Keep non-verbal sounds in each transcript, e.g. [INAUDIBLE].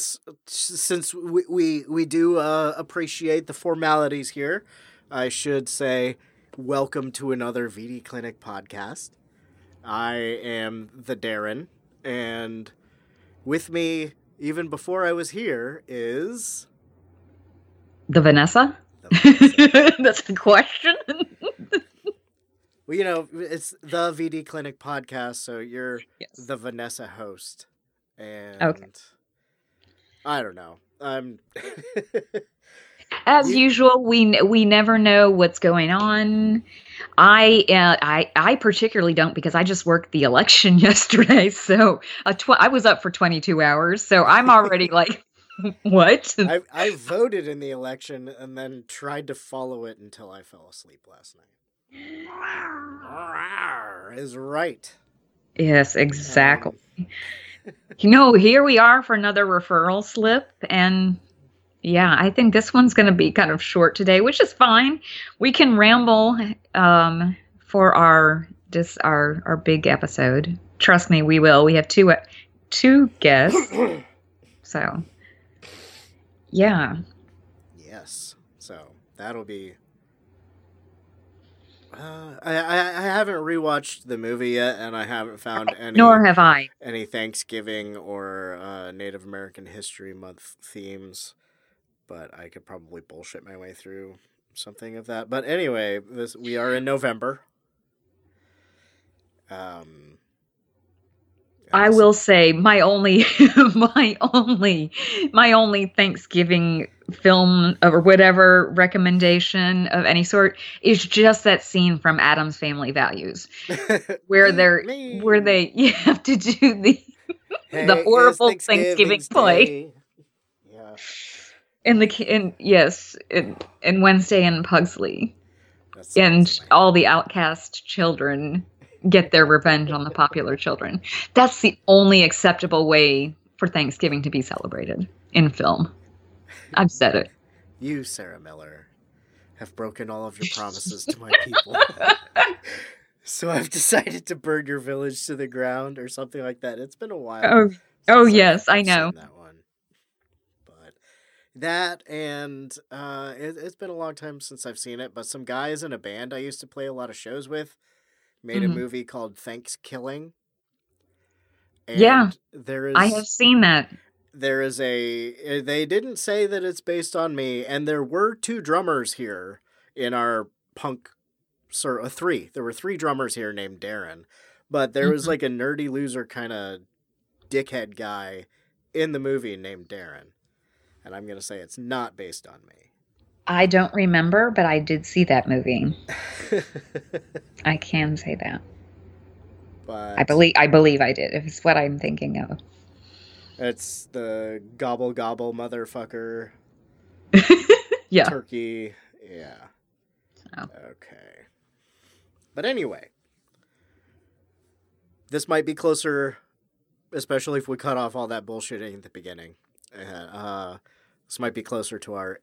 guess since we we, we do uh, appreciate the formalities here, I should say welcome to another VD Clinic podcast. I am the Daeron, and with me, even before I was here, is The Vanessa? the, [LAUGHS] That's the question. [LAUGHS] well, you know, it's the VD Clinic podcast, so you're yes. the Vanessa host, and Okay. I don't know. I'm As You- usual, we we never know what's going on. I uh, I I particularly don't because I just worked the election [LAUGHS] yesterday, so tw- I was up for 22 hours, so I'm already [LAUGHS] like, what? I, I voted in the election and then tried to follow it until I fell asleep last night. [GASPS] Is right. yes, exactly. Um, [LAUGHS] You know, here we are for another referral slip, and yeah, I think this one's going to be kind of short today, which is fine. We can ramble um, for our just our our big episode. Trust me, we will. We have two two guests, [CLEARS THROAT] so yeah. yes. So that'll be. Uh, I, I I haven't rewatched the movie yet, and I haven't found any Nor have I. any Thanksgiving or uh, Native American History Month themes, but I could probably bullshit my way through something of that. But anyway, this we are in November. Um, I will say my only [LAUGHS] my only my only Thanksgiving film or whatever recommendation of any sort is just that scene from Addams Family Values [LAUGHS] where they're me. where they [LAUGHS] you have to do the Hey, the horrible Thanksgiving play. Yeah, in the in yes in, in Wednesday in Pugsley. And all the outcast children get their revenge on the popular children. That's the only acceptable way for Thanksgiving to be celebrated in film. I've said it. You, Sarah Miller, have broken all of your [LAUGHS] promises to my people. [LAUGHS] so I've decided to burn your village to the ground or something like that. It's been a while. Oh, oh yes, I know. that one. But that and uh, it, it's been a long time since I've seen it. But some guys in a band I used to play a lot of shows with made Mhm. a movie called ThanksKilling. Yeah, there is I have seen that. there is a eh, they didn't say that it's based on me and there were two drummers here in our punk sir uh, three there were three drummers here named darren but there was Mhm. like a nerdy loser kind of dickhead guy in the movie named darren and i'm gonna say it's not based on me I don't remember, but I did see that movie. [LAUGHS] I can say that. but I believe I believe I did. If it's what I'm thinking of. it's the gobble gobble motherfucker [LAUGHS] Yeah. turkey yeah Oh. okay but anyway this might be closer especially if we cut off all that bullshitting at the beginning uh, uh, this might be closer to our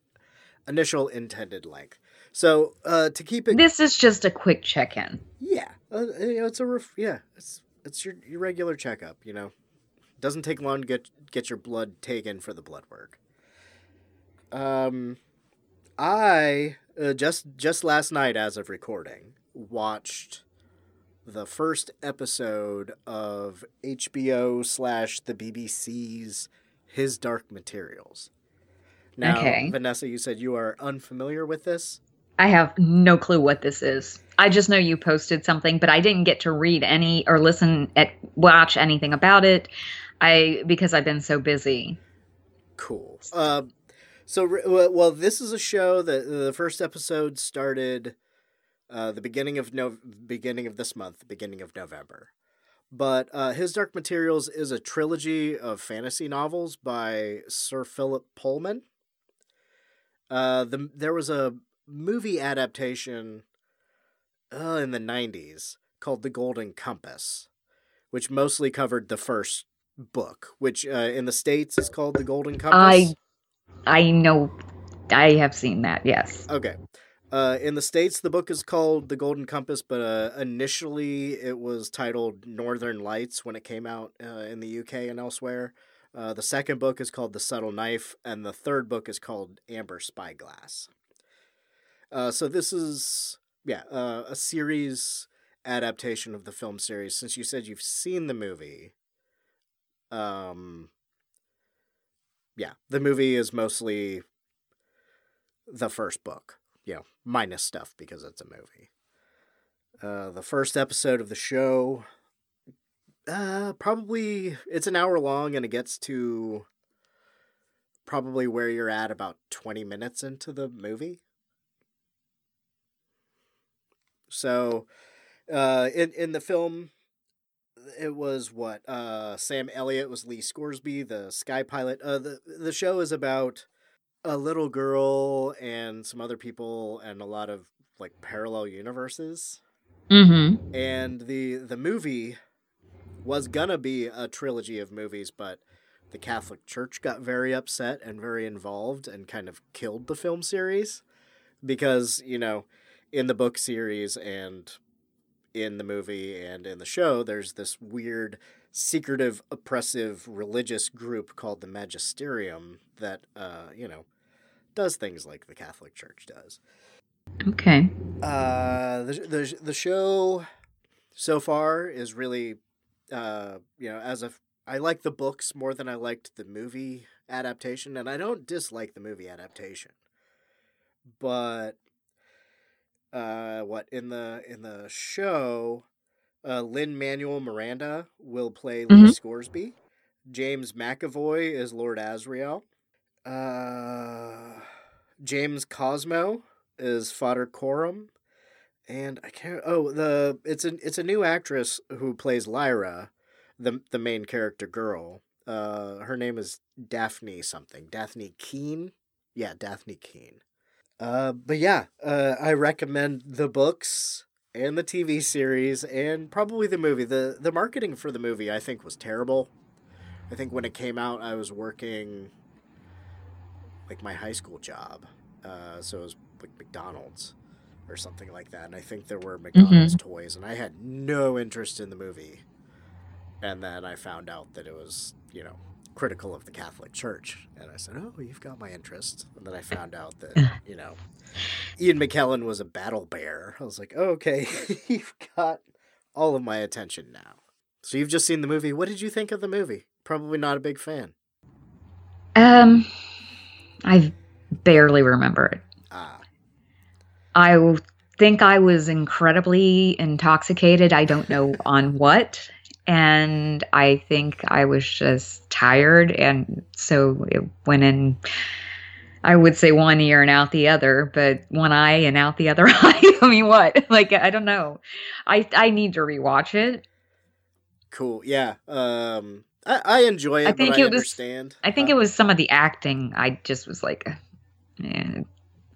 initial intended length. So uh, to keep it This is just a quick check-in. yeah uh, you know, it's a ref- yeah it's it's your, your regular checkup you know. Doesn't take long to get get your blood taken for the blood work. Um i uh, just just last night as of recording watched the first episode of hbo slash the bbc's his dark materials now Okay. vanessa you said you are unfamiliar with this I have no clue what this is. I just know you posted something, but I didn't get to read any or listen at watch anything about it. I because I've been so busy. Cool. Um, so well, this is a show that the first episode started uh, the beginning of no beginning of this month, the beginning of November. But uh, his Dark Materials is a trilogy of fantasy novels by Sir Philip Pullman. Uh, the there was a movie adaptation uh, in the 90s called The Golden Compass, which mostly covered the first book, which uh, in the States is called The Golden Compass. I I know I have seen that, yes. Okay. Uh, in the States, the book is called The Golden Compass, but uh, initially it was titled Northern Lights when it came out uh, in the UK and elsewhere. Uh, the second book is called The Subtle Knife, and the third book is called Amber Spyglass. Uh, so this is, yeah, uh, a series adaptation of the film series. Since you said you've seen the movie, um, yeah, the movie is mostly the first book, you know, minus stuff because it's a movie. Uh, the first episode of the show, uh, probably it's an hour long and it gets to probably where you're at about 20 minutes into the movie. So, uh, in in the film, it was what uh, Sam Elliott was Lee Scoresby, the sky pilot. Uh, the the show is about a little girl and some other people and a lot of like parallel universes. Mm-hmm. And the the movie was gonna be a trilogy of movies, but the Catholic Church got very upset and very involved and kind of killed the film series because you know in the book series and in the movie and in the show there's this weird secretive oppressive religious group called the magisterium that uh you know does things like the catholic church does Okay. uh the the, the show so far is really uh you know as a i like the books more than i liked the movie adaptation and i don't dislike the movie adaptation but uh what in the in the show uh Lin-Manuel Miranda will play Lee Mhm. Scoresby. James McAvoy is Lord Asriel. Uh James Cosmo is Farder Coram. And I can't oh the it's a it's a new actress who plays Lyra, the the main character girl. Uh her name is Daphne something. Dafne Keen? Yeah, Dafne Keen. Uh, but yeah, uh, I recommend the books and the TV series and probably the movie. the The marketing for the movie I think was terrible. I think when it came out, I was working like my high school job, uh, so it was like McDonald's or something like that. And I think there were McDonald's toys, and I had no interest in the movie. And then I found out that it was, you know, critical of the Catholic Church. And I said, Oh, you've got my interest. And then I found out that, [LAUGHS] you know, Ian McKellen was a battle bear. I was like, oh, Okay, [LAUGHS] you've got all of my attention now. So you've just seen the movie. What did you think of the movie? Probably not a big fan. Um, I barely remember it. Ah, I think I was incredibly intoxicated. I don't know on what. And I think I was just tired. And so it went in, I would say one ear and out the other, but one eye and out the other [LAUGHS] eye. I mean, what? Like, I don't know. I, I need to rewatch it. cool. Yeah. Um, I, I enjoy it, I think but I it was- understand. I think Uh, it was some of the acting. I just was like, eh,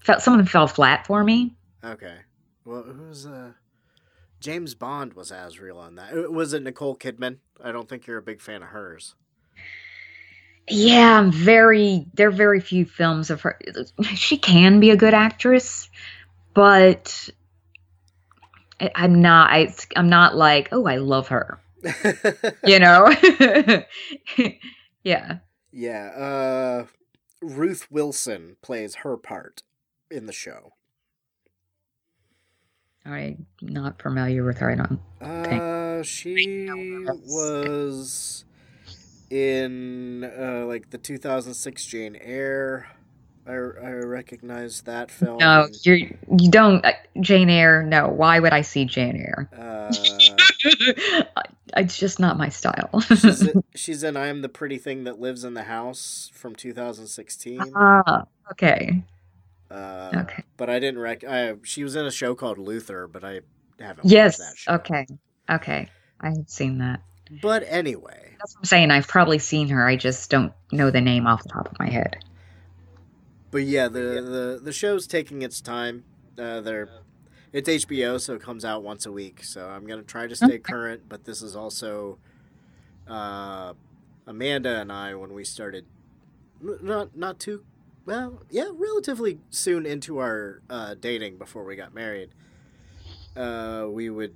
felt some of them fell flat for me. Okay. Well, who's uh James Bond was Asriel on that. Uh, Was it Nicole Kidman? I don't think you're a big fan of hers. Yeah, I'm very. There are very few films of her. She can be a good actress, but I'm not. I, I'm not like, oh, I love her. [LAUGHS] You know? [LAUGHS] yeah. yeah, uh Ruth Wilson plays her part in the show. I'm not familiar with her. I don't. Uh she was in uh like the 2006 Jane Eyre. I I recognize that film. No, you're. You don't. uh, Jane Eyre. No. Why would I see Jane Eyre? Uh, [LAUGHS] it's just not my style. she's, in, [LAUGHS] she's in I Am the Pretty Thing That Lives in the House from 2016. Ah, okay. Uh, Okay. But I didn't rec. I, she was in a show called Luther, but I haven't Yes. watched that show. Okay. Okay. I have seen that. But anyway, That's what I'm saying. I've probably seen her. I just don't know the name off the top of my head. but yeah, the the the show's taking its time. Uh, they're it's HBO, so it comes out once a week. So I'm gonna try to stay Okay. current. But this is also uh, Amanda and I when we started, not not too well, yeah, relatively soon into our uh, dating before we got married. Uh, we would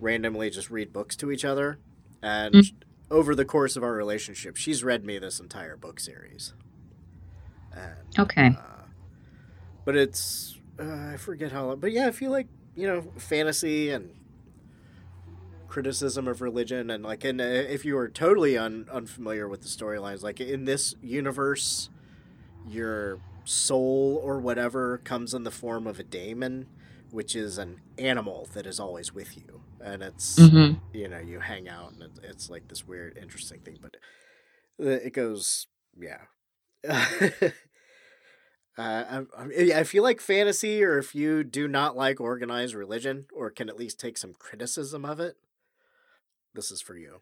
randomly just read books to each other, and Mm. over the course of our relationship, she's read me this entire book series. And, Okay. uh, but it's uh, I forget how long. But yeah, I feel like you know fantasy and criticism of religion and like and uh, if you are totally un- unfamiliar with the storylines, like in this universe, your soul or whatever comes in the form of a daemon, which is an animal that is always with you, and it's hmm you know you hang out and it, it's like this weird interesting thing but it goes yeah. [LAUGHS] Uh, I, I I feel like fantasy or if you do not like organized religion or can at least take some criticism of it this is for you.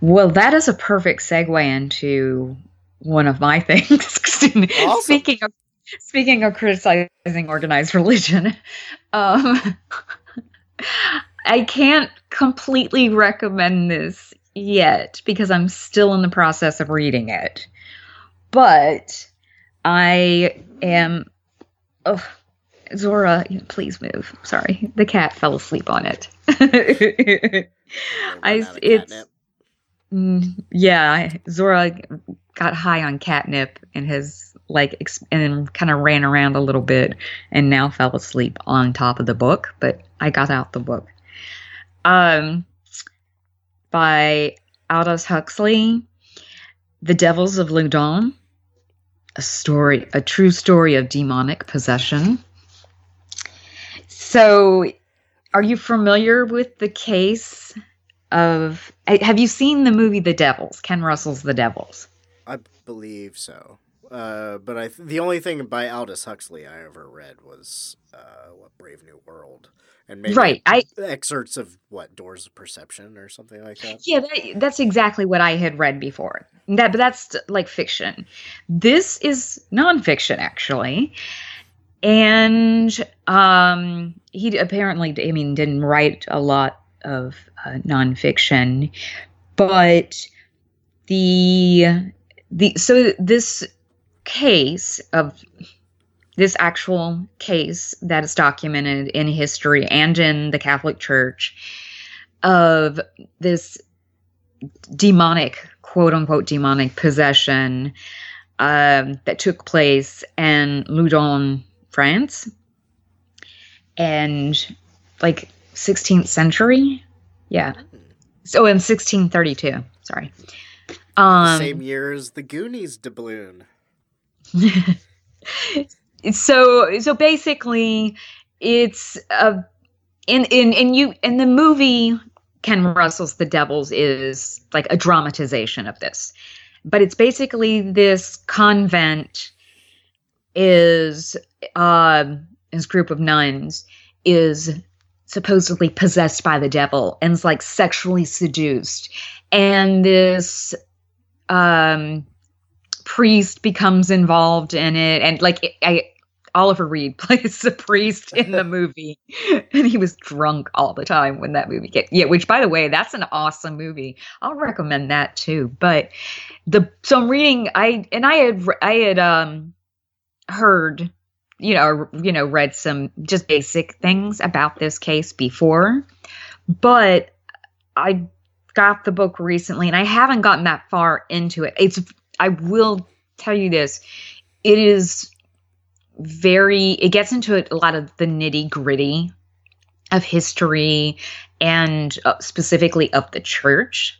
Well, that is a perfect segue into one of my [LAUGHS] things. Awesome. Speaking of speaking of criticizing organized religion, [LAUGHS] um, I can't completely recommend this yet because I'm still in the process of reading it. But I am. Oh, Zora, please move. Sorry, the cat fell asleep on it. [LAUGHS] I- run out of it's- Mm, yeah, Zora got high on catnip and has like ex- and kind of ran around a little bit and now fell asleep on top of the book, but I got out the book. Um by Aldous Huxley, The Devils of loudun a story, a true story of demonic possession. So, are you familiar with the case of have you seen the movie The Devils? Ken Russell's The Devils. Believe so uh, but I th- the only thing by Aldous Huxley I ever read was uh, what Brave New World and maybe Right. I excerpts of what Doors of Perception or something like that. yeah, that, that's exactly what I had read before. That but that's like fiction. This is nonfiction actually. And um he apparently I mean didn't write a lot of uh, nonfiction, but the the so this case of this actual case that is documented in history and in the Catholic Church of this demonic, quote unquote, demonic possession um, that took place in Loudun, France, and like 16th century. Yeah. So in 1632. Sorry. Um, Same year as the Goonies doubloon. [LAUGHS] so so basically it's a in in in you in the movie ken russell's the devils is like a dramatization of this but it's basically this convent is um this group of nuns is supposedly possessed by the devil and is like sexually seduced and this um priest becomes involved in it and like I Oliver Reed [LAUGHS] plays the priest in the [LAUGHS] movie and he was drunk all the time when that movie came. Yeah, which by the way, that's an awesome movie. I'll recommend that too. But the so I'm reading I and I had I had um heard you know you know read some just basic things about this case before but I got the book recently and I haven't gotten that far into it. It's I will tell you this. It is very it gets into a lot of the nitty-gritty of history and uh, specifically of the church.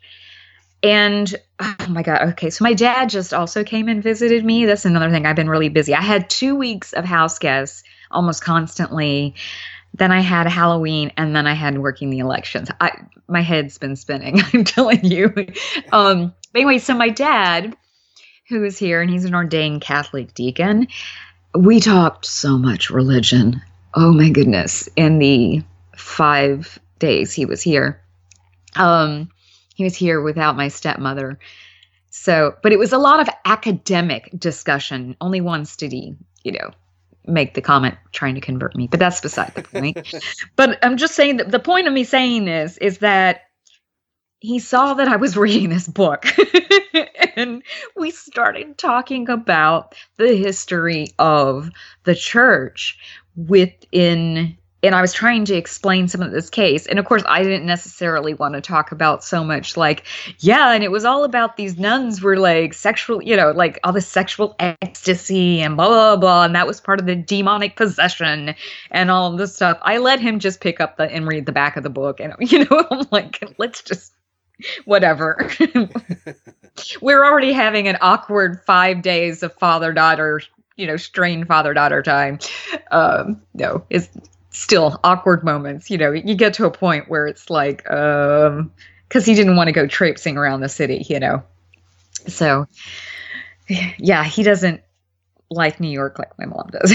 And oh my god, okay, so my dad just also came and visited me. That's another thing. I've been really busy. I had 2 weeks of house guests almost constantly. Then I had Halloween and then I had working the elections. I my head's been spinning, [LAUGHS] I'm telling you. Um but anyway, so my dad who is here and he's an ordained Catholic deacon. We talked so much religion. Oh my goodness. In the 5 days he was here. Um he was here without my stepmother. So, but it was a lot of academic discussion. Only one study, you know, make the comment trying to convert me, but that's beside the point. [LAUGHS] but I'm just saying that the point of me saying this is that he saw that I was [LAUGHS] reading this book [LAUGHS] and we started talking about the history of the church within and I was trying to explain some of this case. And of course, I didn't necessarily want to talk about so much like, yeah, and it was all about these nuns were like sexual, you know, like all the sexual ecstasy and blah, blah, blah. And that was part of the demonic possession and all of this stuff. I let him just pick up the and read the back of the book. And, [LAUGHS] you know, I'm like, let's just, whatever. [LAUGHS] We're already having an awkward five days of father daughter you know strained father daughter time um no it's still awkward moments. You know, you get to a point where it's like, um, because he didn't want to go traipsing around the city, you know. So, yeah, he doesn't like New York like my mom does.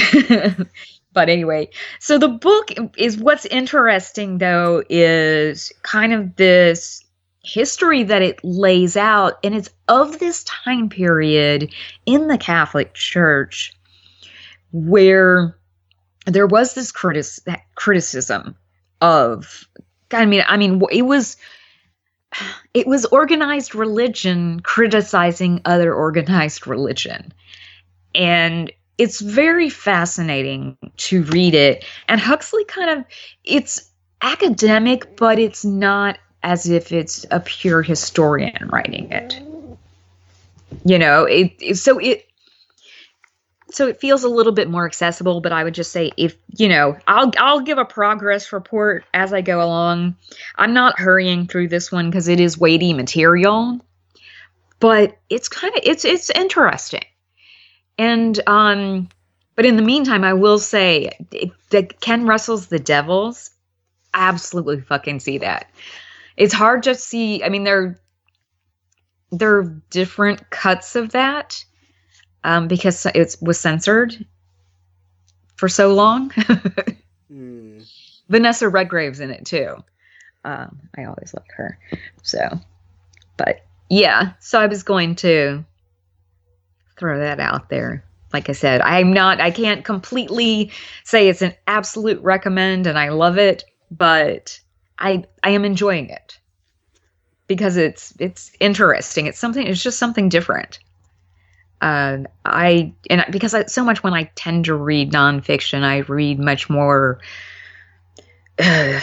[LAUGHS] but anyway, so the book is what's interesting though is kind of this history that it lays out, and it's of this time period in the Catholic Church where there was this critis- criticism of I mean I mean it was it was organized religion criticizing other organized religion. And it's very fascinating to read it. And Huxley kind of it's academic but it's not as if it's a pure historian writing it. You know it so it so it feels a little bit more accessible but i would just say if you know i'll i'll give a progress report as i go along. I'm not hurrying through this one because it is weighty material but it's kind of it's it's interesting. And um but in the meantime i will say that ken russell's the devils absolutely fucking see that. It's hard to see i mean there there are different cuts of that um, because it was censored for so long. [LAUGHS] mm. Vanessa Redgrave's in it too. Um, I always like her. So, but yeah, so I was going to throw that out there. Like I said, I'm not, I can't completely say it's an absolute recommend and I love it, but I, I am enjoying it because it's, it's interesting. It's something, it's just something different uh, I and because I, so much when I tend to read nonfiction, I read much more uh,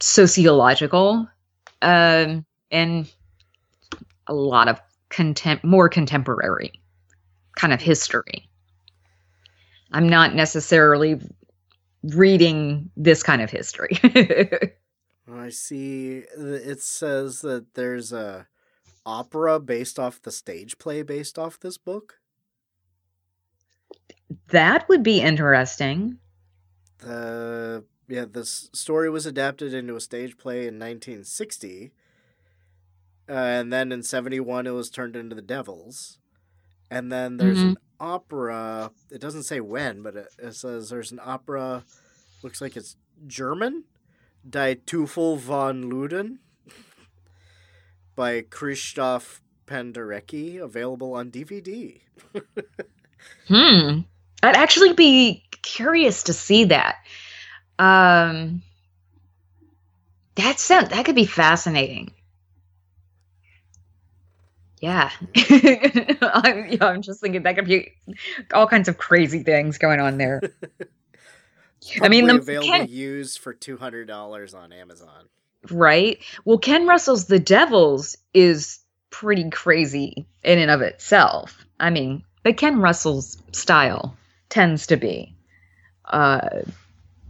sociological um, and a lot of contempt, more contemporary kind of history. I'm not necessarily reading this kind of history. [LAUGHS] I see. It says that there's a opera based off the stage play based off this book? That would be interesting. The yeah, this story was adapted into a stage play in 1960. Uh, and then in 71 it was turned into The Devils. And then there's mm-hmm. an opera, it doesn't say when, but it, it says there's an opera looks like it's German, Die Teufel von Loudun by Krzysztof Penderecki, available on DVD. [LAUGHS] hmm. I'd actually be curious to see that. Um, that sound that could be fascinating. Yeah. [LAUGHS] I'm, yeah, I'm just thinking that could be all kinds of crazy things going on there. [LAUGHS] I mean, the available can, used for two hundred dollars on Amazon right? Well, Ken Russell's The Devils is pretty crazy in and of itself. I mean, but Ken Russell's style tends to be, uh,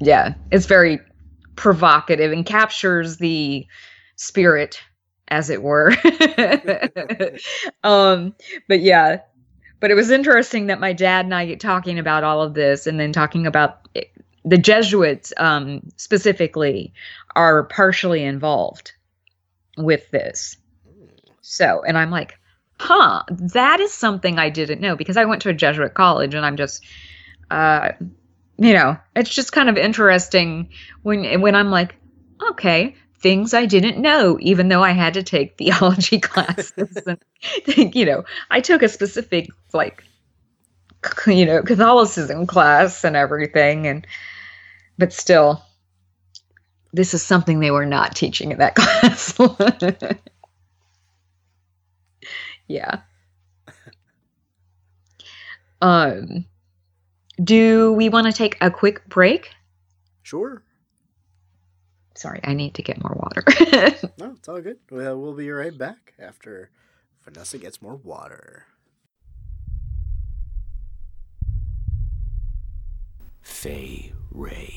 yeah, it's very provocative and captures the spirit, as it were. [LAUGHS] um, but yeah, but it was interesting that my dad and I get talking about all of this, and then talking about the Jesuits um, specifically are partially involved with this. So, and I'm like, huh, that is something I didn't know because I went to a Jesuit college and I'm just, uh, you know, it's just kind of interesting when when I'm like, okay, things I didn't know, even though I had to take [LAUGHS] theology classes and, you know, I took a specific like you know Catholicism class and everything, and but still, this is something they were not teaching in that [LAUGHS] class. yeah. Um, do we want to take a quick break? Sure. Sorry, I need to get more water. [LAUGHS] No, it's all good. Well, we'll be right back after Vanessa gets more water. Fay Wray.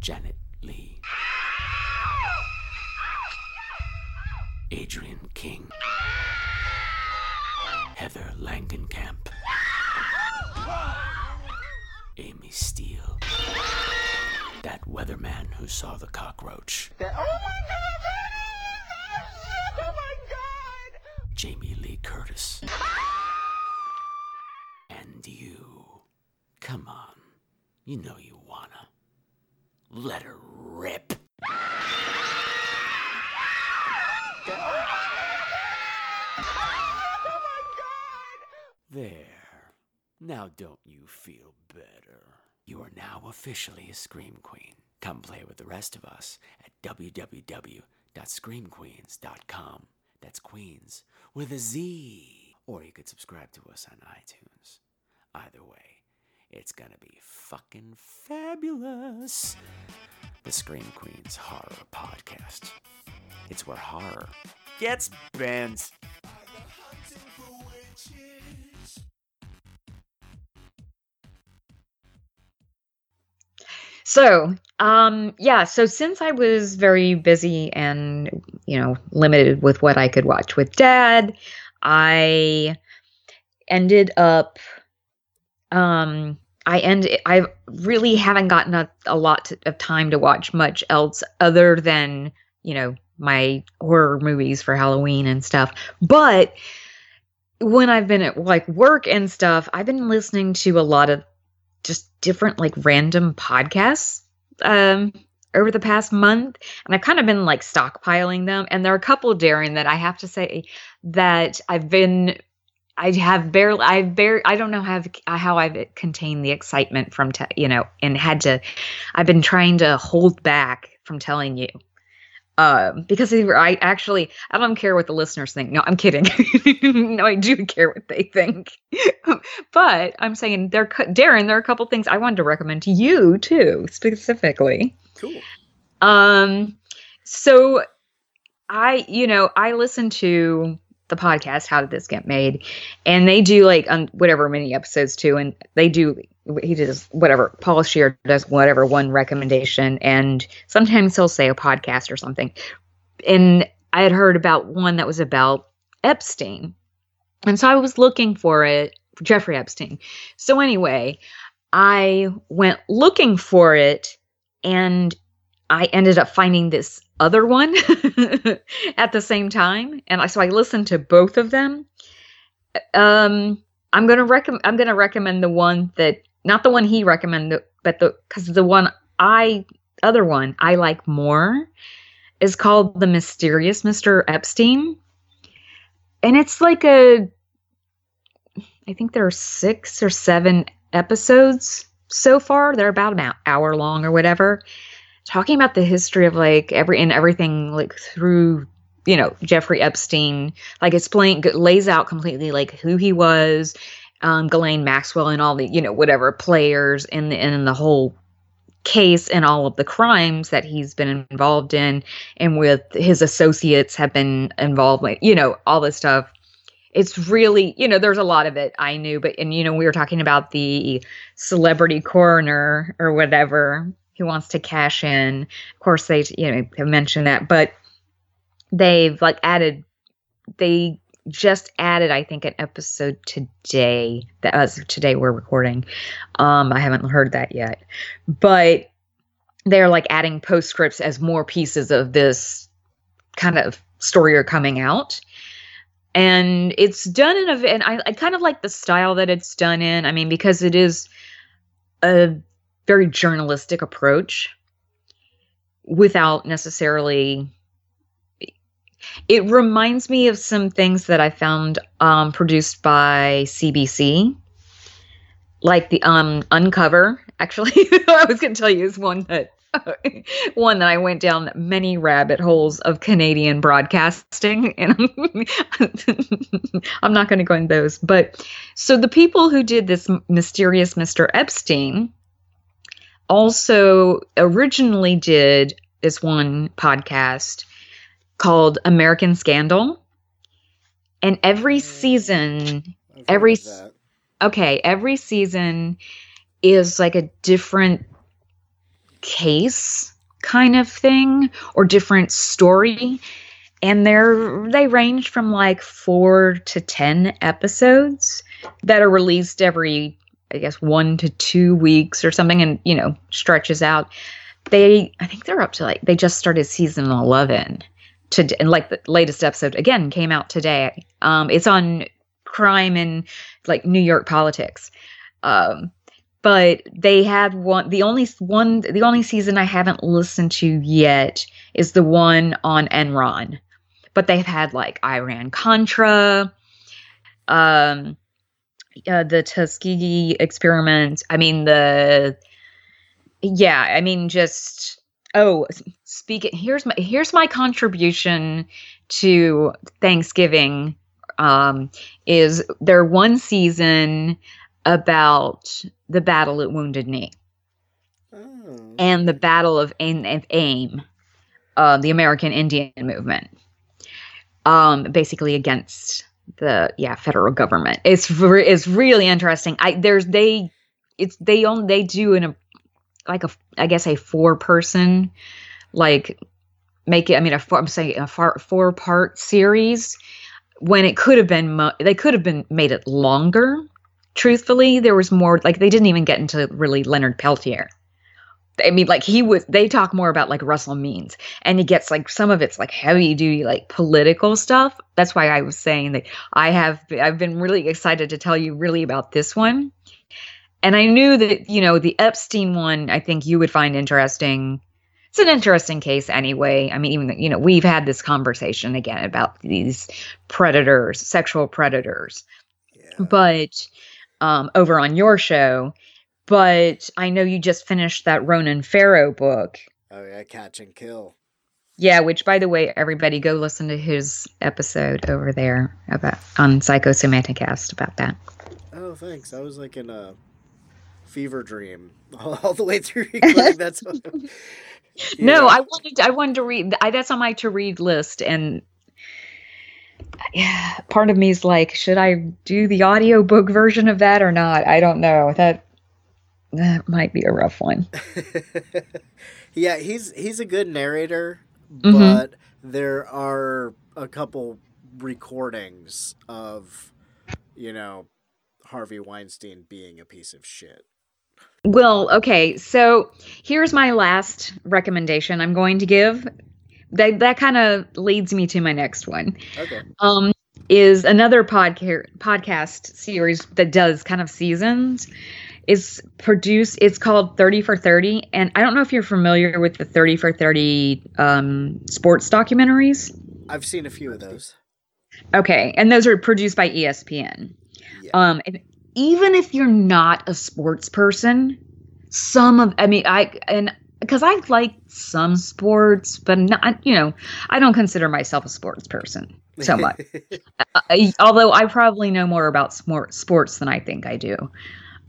Janet Leigh. Adrienne King. Heather Langenkamp. Amy Steel. That weatherman who saw the cockroach. Jamie Lee Curtis. And you. Come on. You know you. Let her rip. There. Now don't you feel better? You are now officially a Scream Queen. Come play with the rest of us at www.screamqueenz.com. That's Queens with a Z. Or you could subscribe to us on iTunes. Either way, it's gonna be fucking fabulous. The Scream Queenz Horror Podcast. It's where horror gets bent. So, um, yeah, so since I was very busy and, you know, limited with what I could watch with dad, I ended up, um, I end, I really haven't gotten a, a lot to, of time to watch much else other than, you know, my horror movies for Halloween and stuff. But when I've been at like work and stuff, I've been listening to a lot of just different like random podcasts um over the past month and I've kind of been like stockpiling them and there are a couple Daeron that I have to say that I've been I have barely I've barely I don't know how how I've contained the excitement from te- you know and had to I've been trying to hold back from telling you um, because I actually I don't care what the listeners think. No, I'm kidding. [LAUGHS] no, I do care what they think. [LAUGHS] but I'm saying there, Daeron, there are a couple things I wanted to recommend to you too, specifically. Cool. Um, so I, you know, I listen to the podcast how did this get made? And they do like on whatever many episodes too and they do he does whatever paul scheer does whatever one recommendation and sometimes he'll say a podcast or something. And i had heard about one that was about epstein and so i was looking for it jeffrey epstein. So anyway i went looking for it and i ended up finding this other one [LAUGHS] at the same time. And I, so i listened to both of them. Um i'm gonna recommend i'm gonna recommend the one that not the one he recommended but the because the one i other one i like more is called the mysterious mr epstein. And it's like a i think there are six or seven episodes so far. They're about an hour long or whatever talking about the history of like every and everything like through you know Jeffrey Epstein like explain lays out completely like who he was um Ghislaine Maxwell and all the you know whatever players in the in the whole case and all of the crimes that he's been involved in and with his associates have been involved with you know all this stuff. It's really you know there's a lot of it i knew but and you know we were talking about the celebrity coroner or whatever who wants to cash in. Of course, they you know have mentioned that, but they've like added. They just added, I think, an episode today. That as today we're recording. Um, I haven't heard that yet, but they're like adding postscripts as more pieces of this kind of story are coming out and it's done in a and I, I kind of like the style that it's done in i mean because it is a very journalistic approach without necessarily it reminds me of some things that I found um, produced by CBC like the um Uncover. Actually, [LAUGHS] I was going to tell you is one that [LAUGHS] one that I went down many rabbit holes of Canadian broadcasting, and I'm [LAUGHS] not going to go in those. But so the people who did this mysterious Mr. Epstein also originally did this one podcast called American Scandal. And every season, every of s- that. okay, every season is like a different case kind of thing or different story. And they're they range from like four to ten episodes that are released every I guess one to two weeks or something and you know stretches out. They I think they're up to like they just started season eleven to and like the latest episode again came out today. Um it's on crime and like New York politics. Um but they had one the only one the only season I haven't listened to yet is the one on Enron. But they've had like Iran Contra, um uh, the Tuskegee experiment. I mean the yeah, I mean just oh speaking here's my here's my contribution to Thanksgiving um is their one season about the battle at Wounded Knee Oh. and the battle of AIM, of AIM uh, the American Indian movement, um, basically against the yeah federal government. It's it's really interesting. I there's they it's they only they do in a like a I guess a four person like make it. I mean a four, I'm saying a four four part series when it could have been mo- they could have been made it longer. Truthfully, there was more like they didn't even get into really Leonard Peltier. I mean, like he was. They talk more about like Russell Means, and he gets like some of it's like heavy duty, like political stuff. That's why I was saying that I have. I've been really excited to tell you really about this one, and I knew that you know the Epstein one. I think you would find interesting. It's an interesting case anyway. I mean, even you know we've had this conversation again about these predators, sexual predators Yeah. but um, over on your show. But I know you just finished that Ronan Farrow book. Oh yeah, catch and kill. Yeah, which by the way, everybody go listen to his episode over there about on Psychosemanticast about that. Oh, thanks. I was like in a fever dream [LAUGHS] all the way through recording. [LAUGHS] That's what, [LAUGHS] No. I wanted I wanted to read I, that's on my to read list and yeah, part of me is like, should I do the audiobook version of that or not? I don't know. That that might be a rough one. [LAUGHS] yeah, he's he's a good narrator, Mhm. but there are a couple recordings of, you know, Harvey Weinstein being a piece of shit. Well, okay. So here's my last recommendation I'm going to give. That that kind of leads me to my next one. Okay. Um, is another podcast podcast series that does kind of seasons. Is produced. It's called Thirty for Thirty, and I don't know if you're familiar with the Thirty for Thirty um, sports documentaries. I've seen a few of those. Okay, and those are produced by ESPN. Yeah. Um, and even if you're not a sports person, some of I mean I and because I like some sports, but not you know I don't consider myself a sports person so much. I, [LAUGHS] although I probably know more about sport, sports than I think I do.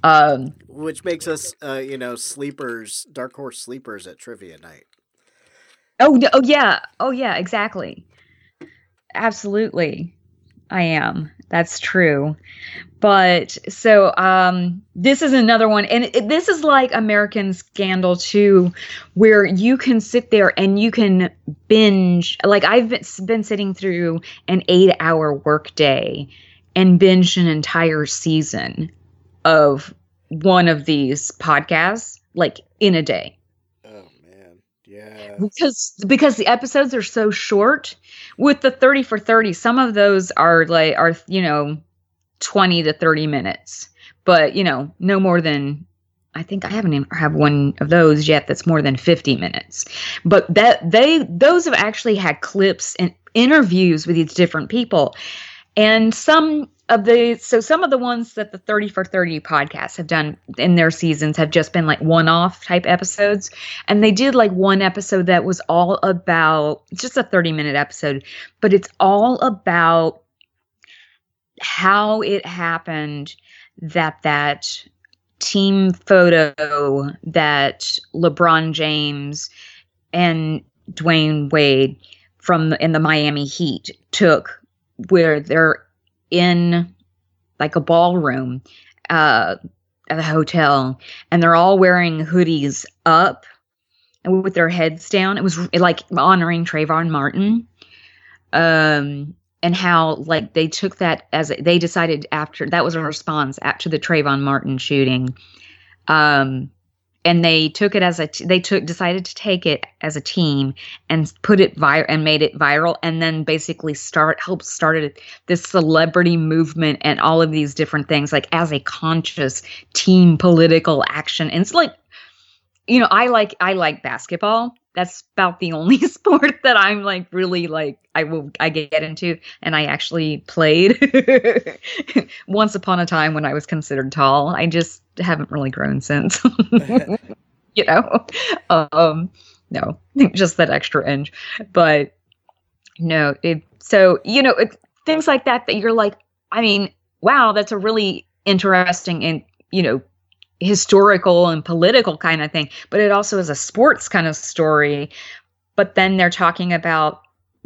Um, Which makes us, uh, you know, sleepers, dark horse sleepers at trivia night. oh, oh yeah, oh yeah, exactly, absolutely. I am. That's true. But so um this is another one and it, this is like American Scandal too where you can sit there and you can binge like I've been, been sitting through an 8-hour workday and binge an entire season of one of these podcasts like in a day. Oh man, yeah. because because the episodes are so short. With the 30 for 30 some of those are like are you know 20 to 30 minutes. But you know no more than i think i haven't even have one of those yet that's more than 50 minutes. But that they those have actually had clips and interviews with these different people and some of the so some of the ones that the 30 for 30 podcasts have done in their seasons have just been like one-off type episodes. And they did like one episode that was all about just a 30 minute episode but it's all about how it happened that that team photo that LeBron James and Dwyane Wade from in the Miami Heat took where they're in like a ballroom uh, at the hotel and they're all wearing hoodies up and with their heads down. It was like honoring Trayvon Martin. Um, and how like they took that as they decided after that was a response after the Trayvon Martin shooting. Um, and they took it as a t- they took decided to take it as a team and put it viral and made it viral and then basically start help started this celebrity movement and all of these different things like as a conscious team political action. And it's like you know i like i like basketball. That's about the only [LAUGHS] sport that i'm like really like i will i get into. And i actually played [LAUGHS] once upon a time when i was considered tall. I just haven't really grown since. [LAUGHS] [LAUGHS] You know? Um no [LAUGHS] just that extra inch. But no it so you know it, things like that that you're like i mean wow that's a really interesting and you know historical and political kind of thing. But it also is a sports kind of story. But then they're talking about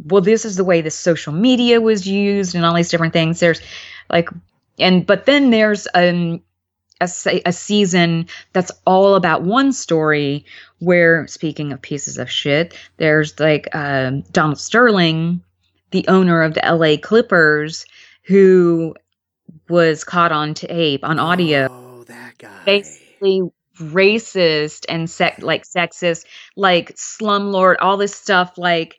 well this is the way the social media was used and all these different things. There's like and but then there's um a, a season that's all about one story where speaking of pieces of shit there's like um, donald sterling the owner of the la clippers who was caught on tape on audio Oh, that guy. basically racist and sec- like sexist like slumlord all this stuff like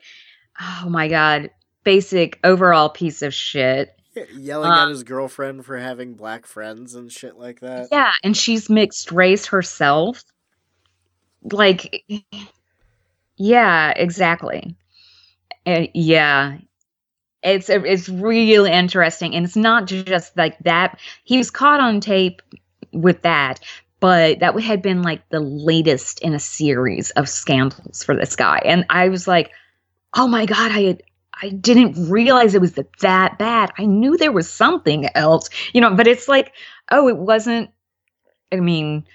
oh my god basic overall piece of shit yelling Uh, at his girlfriend for having black friends and shit like that. Yeah, and she's mixed race herself. Like, yeah, exactly. Uh, yeah, it's it's really interesting, and it's not just like that. He was caught on tape with that, but that had been like the latest in a series of scandals for this guy, and I was like, oh my god, I had. I didn't realize it was th- that bad. I knew there was something else, you know, but it's like, oh, it wasn't. I mean,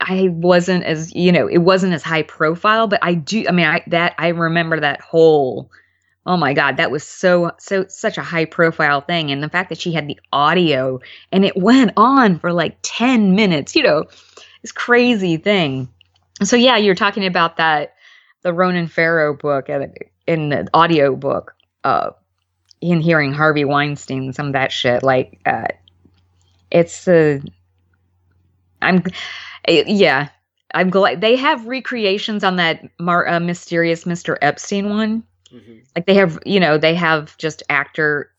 I wasn't as you know, it wasn't as high profile, but I do. I mean, I that I remember that whole. Oh my god, that was so so such a high profile thing, and the fact that she had the audio and it went on for like ten minutes, you know, this crazy thing. So yeah, you're talking about that the Ronan Farrow book and in the audio book, uh, in hearing Harvey Weinstein, some of that shit, like, uh, it's uh, I'm, eh, yeah, I'm glad they have recreations on that Mar- uh, mysterious Mr. Epstein one. hmm Like they have, you know, they have just actor,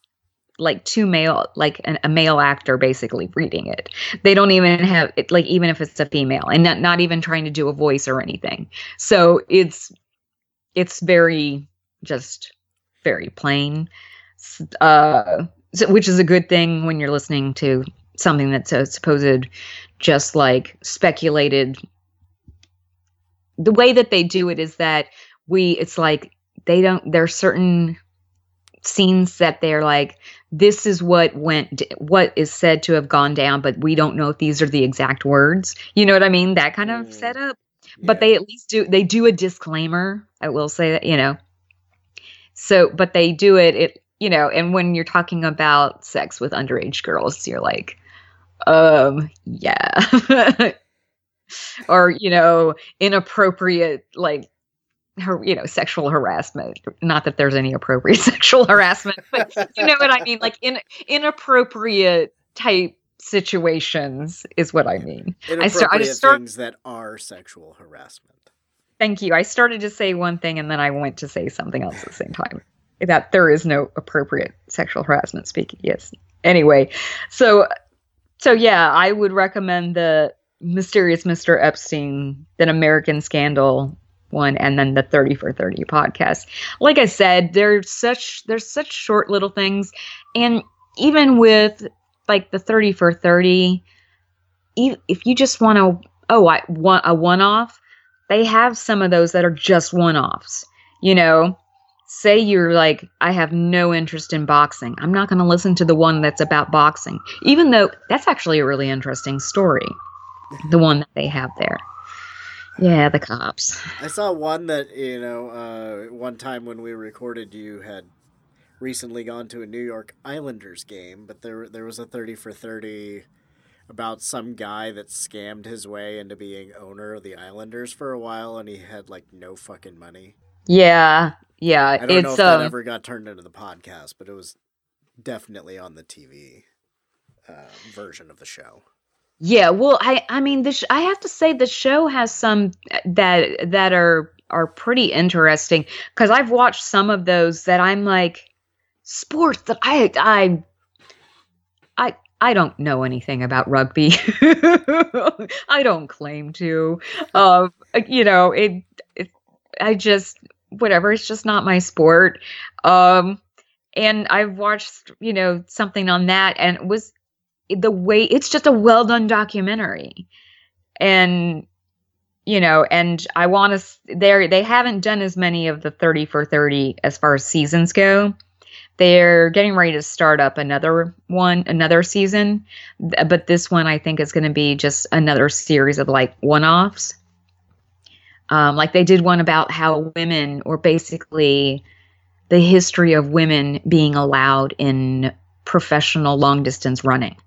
like two male, like an, a male actor basically reading it. They don't even have it, like even if it's a female, and not not even trying to do a voice or anything. So it's it's very just very plain, uh, so- which is a good thing when you're listening to something that's a supposed just like speculated. The way that they do it is that we it's like they don't there's certain scenes that they're like this is what went what is said to have gone down but we don't know if these are the exact words. You know what i mean? That kind of Mm. setup. But they at least do they do a disclaimer i will say that you know so but they do it it you know and when you're talking about sex with underage girls you're like um yeah. [LAUGHS] Or you know inappropriate like her you know sexual harassment. Not that there's any appropriate [LAUGHS] sexual harassment but you know what i mean? Like in inappropriate type situations is what i mean. I start- I start- things that are sexual harassment. Thank you. I started to say one thing and then I went to say something else at the same time. That there is no appropriate sexual harassment speaking. Yes. Anyway, so so yeah, I would recommend the Mysterious Mr. Epstein, then American Scandal one, and then the 30 for 30 podcast. Like I said, there's such there's such short little things. And even with like the 30 for 30, e- if you just want to, oh, I want a one off, they have some of those that are just one offs. You know, say you're like, I have no interest in boxing. I'm not going to listen to the one that's about boxing, even though that's actually a really interesting story, the one that they have there. Yeah, the cops. I saw one that you know. Uh, one time when we recorded, you had recently gone to a New York Islanders game, but there there was a thirty for thirty about some guy that scammed his way into being owner of the Islanders for a while, and he had like no fucking money. Yeah, yeah. I don't know it's if that um, ever got turned into the podcast, but it was definitely on the TV uh, version of the show. Yeah, well, I I mean, this I have to say the show has some that that are are pretty interesting because I've watched some of those that I'm like sports that I I I I don't know anything about rugby. [LAUGHS] I don't claim to. Um, you know, it, it I just whatever. It's just not my sport. Um, and I've watched you know something on that and it was the way it's just a well done documentary and you know and i want to they they haven't done as many of the 30 for 30 as far as seasons go they're getting ready to start up another one another season. But this one i think is going to be just another series of like one-offs. Um, like they did one about how women or basically the history of women being allowed in professional long distance running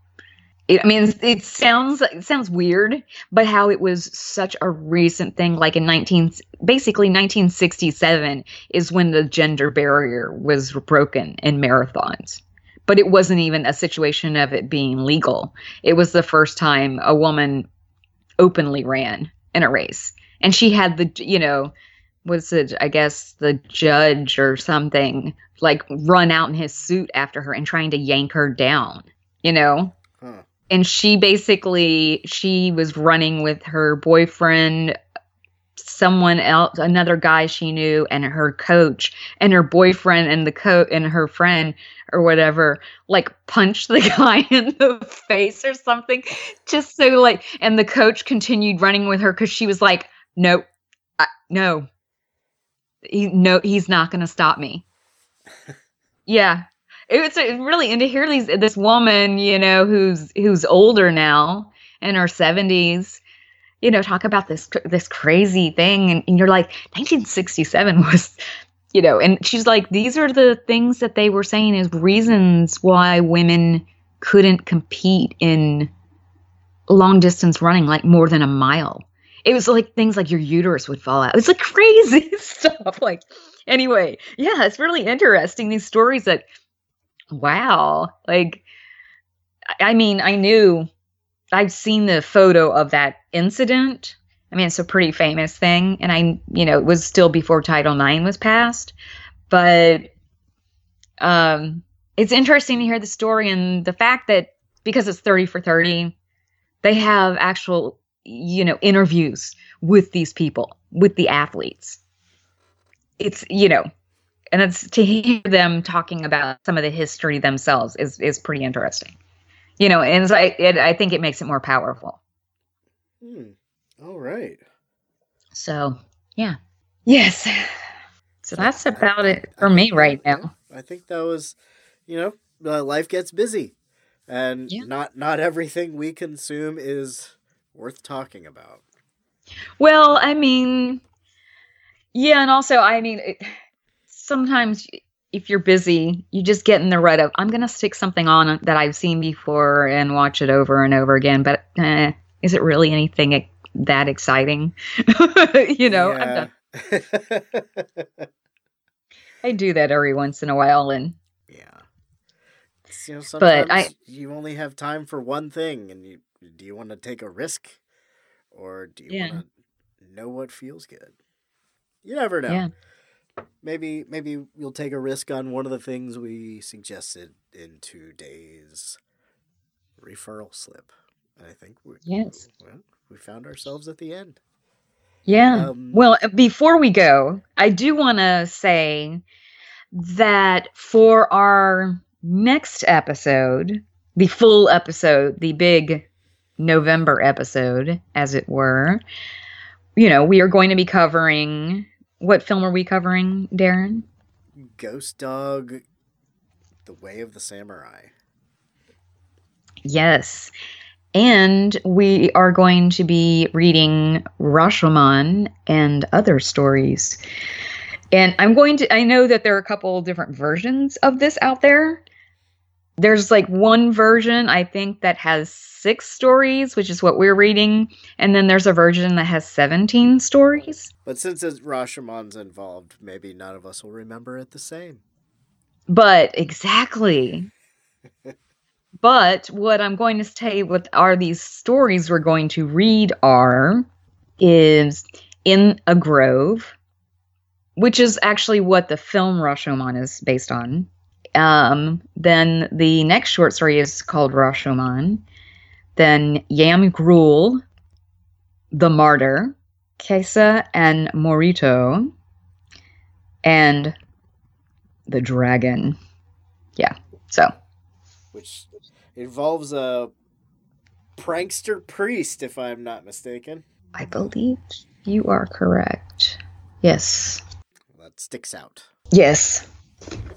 it, I mean, it sounds it sounds weird, but how it was such a recent thing, like in nineteen, basically nineteen sixty seven, is when the gender barrier was broken in marathons. But it wasn't even a situation of it being legal. It was the first time a woman openly ran in a race, and she had the, you know, was it I guess the judge or something like run out in his suit after her and trying to yank her down, you know. And she basically she was running with her boyfriend someone else another guy she knew and her coach and her boyfriend and the coach and her friend or whatever like punched the [LAUGHS] guy in the face or something just so like and the coach continued running with her because she was like nope I, no. He no he's not going to stop me. [LAUGHS] Yeah it's really and to hear these this woman you know who's who's older now in her 70s you know talk about this this crazy thing and, and you're like 1967 was you know and she's like these are the things that they were saying as reasons why women couldn't compete in long distance running like more than a mile. It was like things like your uterus would fall out. It's like [LAUGHS] crazy [LAUGHS] stuff like anyway yeah it's really interesting these stories that wow. Like i mean i knew i've seen the photo of that incident. I mean it's a pretty famous thing and i you know it was still before title ix was passed. But um it's interesting to hear the story and the fact that because it's 30 for 30 they have actual you know interviews with these people with the athletes. It's you know and it's to hear them talking about some of the history themselves is is pretty interesting you know and so I, it, I think it makes it more powerful Hmm. All right. so yeah yes so that's about it for me right now I think that was, you know, uh, life gets busy, and Yeah. not not everything we consume is worth talking about. Well, I mean, yeah, and also, I mean, it, sometimes if you're busy, you just get in the rut of I'm gonna stick something on that I've seen before and watch it over and over again. But eh, is it really anything that exciting? [LAUGHS] you know, yeah. I do that every once in a while, and yeah. You know, But I- you only have time for one thing, and you do you want to take a risk, or do you Yeah. want to know what feels good? You never know. Yeah. Maybe maybe you'll take a risk on one of the things we suggested in today's referral slip. And I think we yes, well, we found ourselves at the end. yeah. Um, Well, uh, before we go, I do want to say that for our next episode, the full episode, the big November episode, as it were, you know, we are going to be covering what film are we covering, Daeron? Ghost Dog, The Way of the Samurai. Yes. And we are going to be reading Rashomon and other stories. And I'm going to, I know that there are a couple different versions of this out there. There's like one version, I think, that has six stories, which is what we're reading. And then there's a version that has 17 stories. But since it's Rashomon's involved, maybe none of us will remember it the same. But exactly. [LAUGHS] but what I'm going to say, what are these stories we're going to read are is in a grove, which is actually what the film Rashomon is based on. Um, then the next short story is called Rashomon. Then Yam Gruel, The Martyr, Kesa and Morito, and the Dragon. Yeah, so Which involves a prankster priest, if I'm not mistaken. I believe you are correct. Yes. That sticks out. Yes.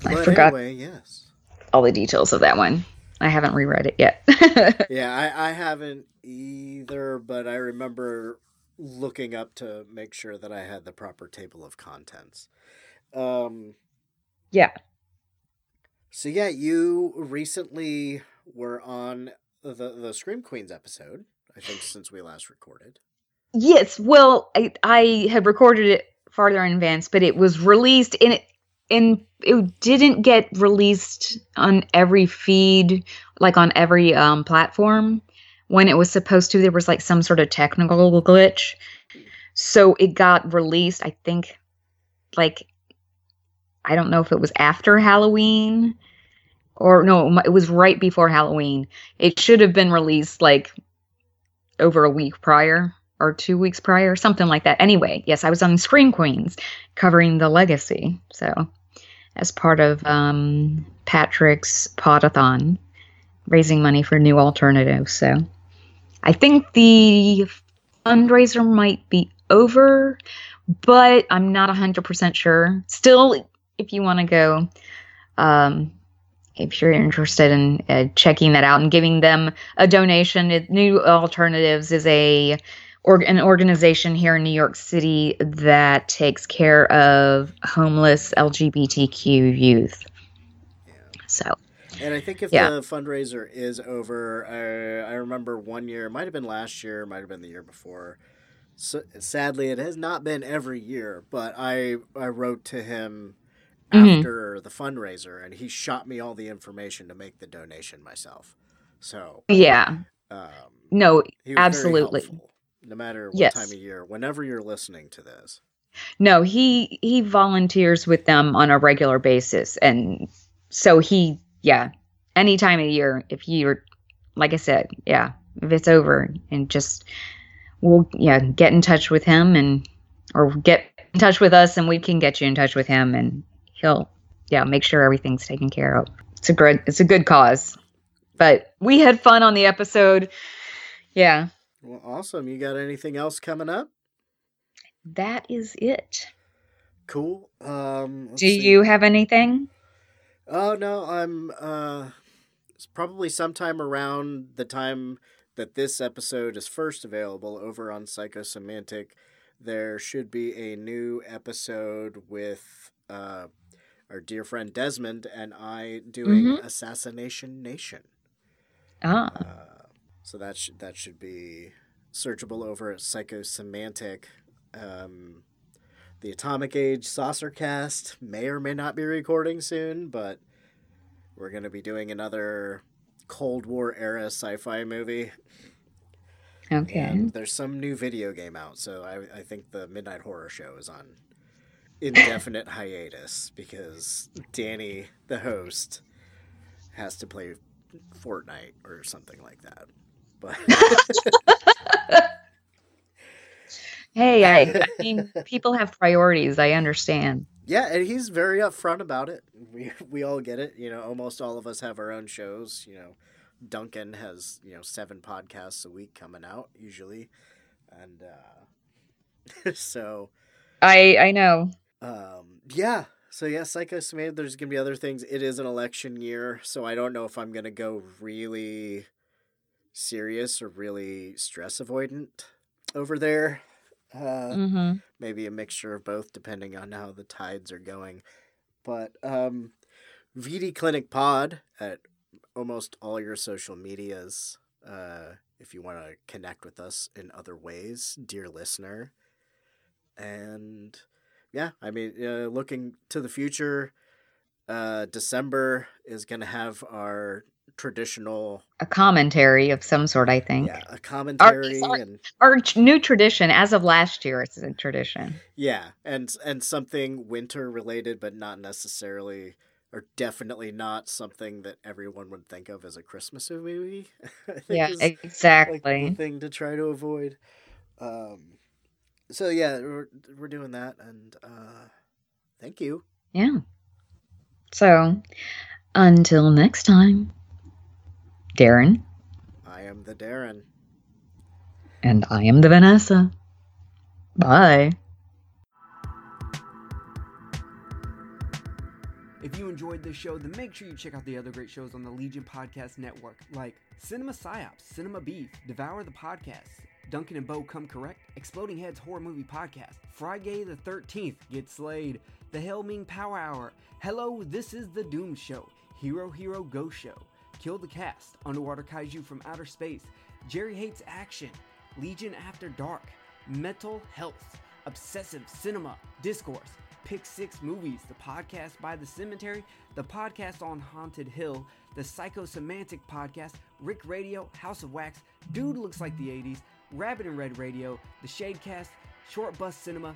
I But forgot Anyway, yes. all the details of that one. I haven't reread it yet. [LAUGHS] Yeah, I, I haven't either, but I remember looking up to make sure that I had the proper table of contents. Um, yeah. so yeah, you recently were on the the Scream Queenz episode. I think since we last recorded. Yes. Well, I I had recorded it farther in advance, but it was released in it and it didn't get released on every feed, like on every um, platform when it was supposed to. There was like some sort of technical glitch, so it got released. I think, like, I don't know if it was after Halloween or no, it was right before Halloween. It should have been released like over a week prior or two weeks prior, something like that. Anyway, yes, I was on Scream Queenz covering the legacy. So, as part of um, Patrick's Podathon, raising money for new alternatives. So, I think the fundraiser might be over, but I'm not 100% sure. Still, if you want to go, um, if you're interested in uh, checking that out and giving them a donation, it, New Alternatives is a or, an organization here in New York City that takes care of homeless LGBTQ youth. So, And I think if Yeah. the fundraiser is over, I, I remember one year, it might have been last year, might have been the year before. So, sadly, it has not been every year, but I I wrote to him Mhm. after the fundraiser, and he shot me all the information to make the donation myself. So yeah, um, no, Absolutely. No matter what Yes. time of year, whenever you're listening to this. no, he he volunteers with them on a regular basis, and so he, yeah, any time of year, if you're, like I said, yeah, if it's over, and just we'll yeah get in touch with him and or get in touch with us, and we can get you in touch with him, and he'll yeah make sure everything's taken care of. It's a good it's a good cause, but we had fun on the episode. Yeah, Well, awesome. You got anything else coming up? that is it. Cool. Um, Do see. you have anything? Oh no, I'm uh it's probably sometime around the time that this episode is first available over on Psychosemantic. There should be a new episode with uh our dear friend Desmond and I doing Mhm. Assassination Nation. Ah, Uh, so that should that should be searchable over at Psychosemantic. Um, the Atomic Age Saucercast may or may not be recording soon, but we're going to be doing another Cold War era sci-fi movie. okay. And there's some new video game out, so I, I think the Midnight Horror Show is on indefinite [LAUGHS] hiatus because Danny, the host, has to play Fortnite or something like that. But [LAUGHS] Hey, I, I [LAUGHS] mean, people have priorities. I understand. yeah, and he's very upfront about it. We we all get it. You know, almost all of us have our own shows. You know, Duncan has you know seven podcasts a week coming out usually, and uh, [LAUGHS] so I I know. um, yeah. So yeah, Psychosemantic. There's gonna be other things. It is an election year, so I don't know if I'm gonna go really serious or really stress avoidant over there. Uh, hmm maybe a mixture of both depending on how the tides are going. But um vd clinic pod at almost all your social medias uh if you want to connect with us in other ways dear listener. And yeah i mean uh, looking to the future uh december is gonna have our traditional A commentary of some sort, I think. yeah a commentary sorry. and Our new tradition, as of last year, it's a tradition. Yeah, and and something winter related, but not necessarily, or definitely not something that everyone would think of as a Christmas movie. [LAUGHS] Yeah, like, exactly. the thing to try to avoid. Um, so yeah, we're we're doing that, and uh, thank you. Yeah. So, until next time, Daeron I am the Daeron. and I am the Vanessa. Bye. If you enjoyed this show, then make sure you check out the other great shows on the Legion Podcast Network, like Cinema Psyops, Cinema Beef, Devour the Podcast, Duncan and Bo Come Correct, Exploding Heads Horror Movie Podcast, Friday the 13th, Get Slayed, The Helming Power Hour, Hello, This is the Doom Show, Hero Hero Go Show, Kill the Cast, Underwater Kaiju from Outer Space, Jerry Hates Action, Legion After Dark, Mental Health, Obsessive Cinema, Discourse, Pick Six Movies, the podcast by The Cemetery, the podcast on Haunted Hill, the Psychosemantic podcast, Rick Radio, House of Wax, Dude Looks Like the 80s, Rabbit and Red Radio, the Shadecast, Short Bus Cinema,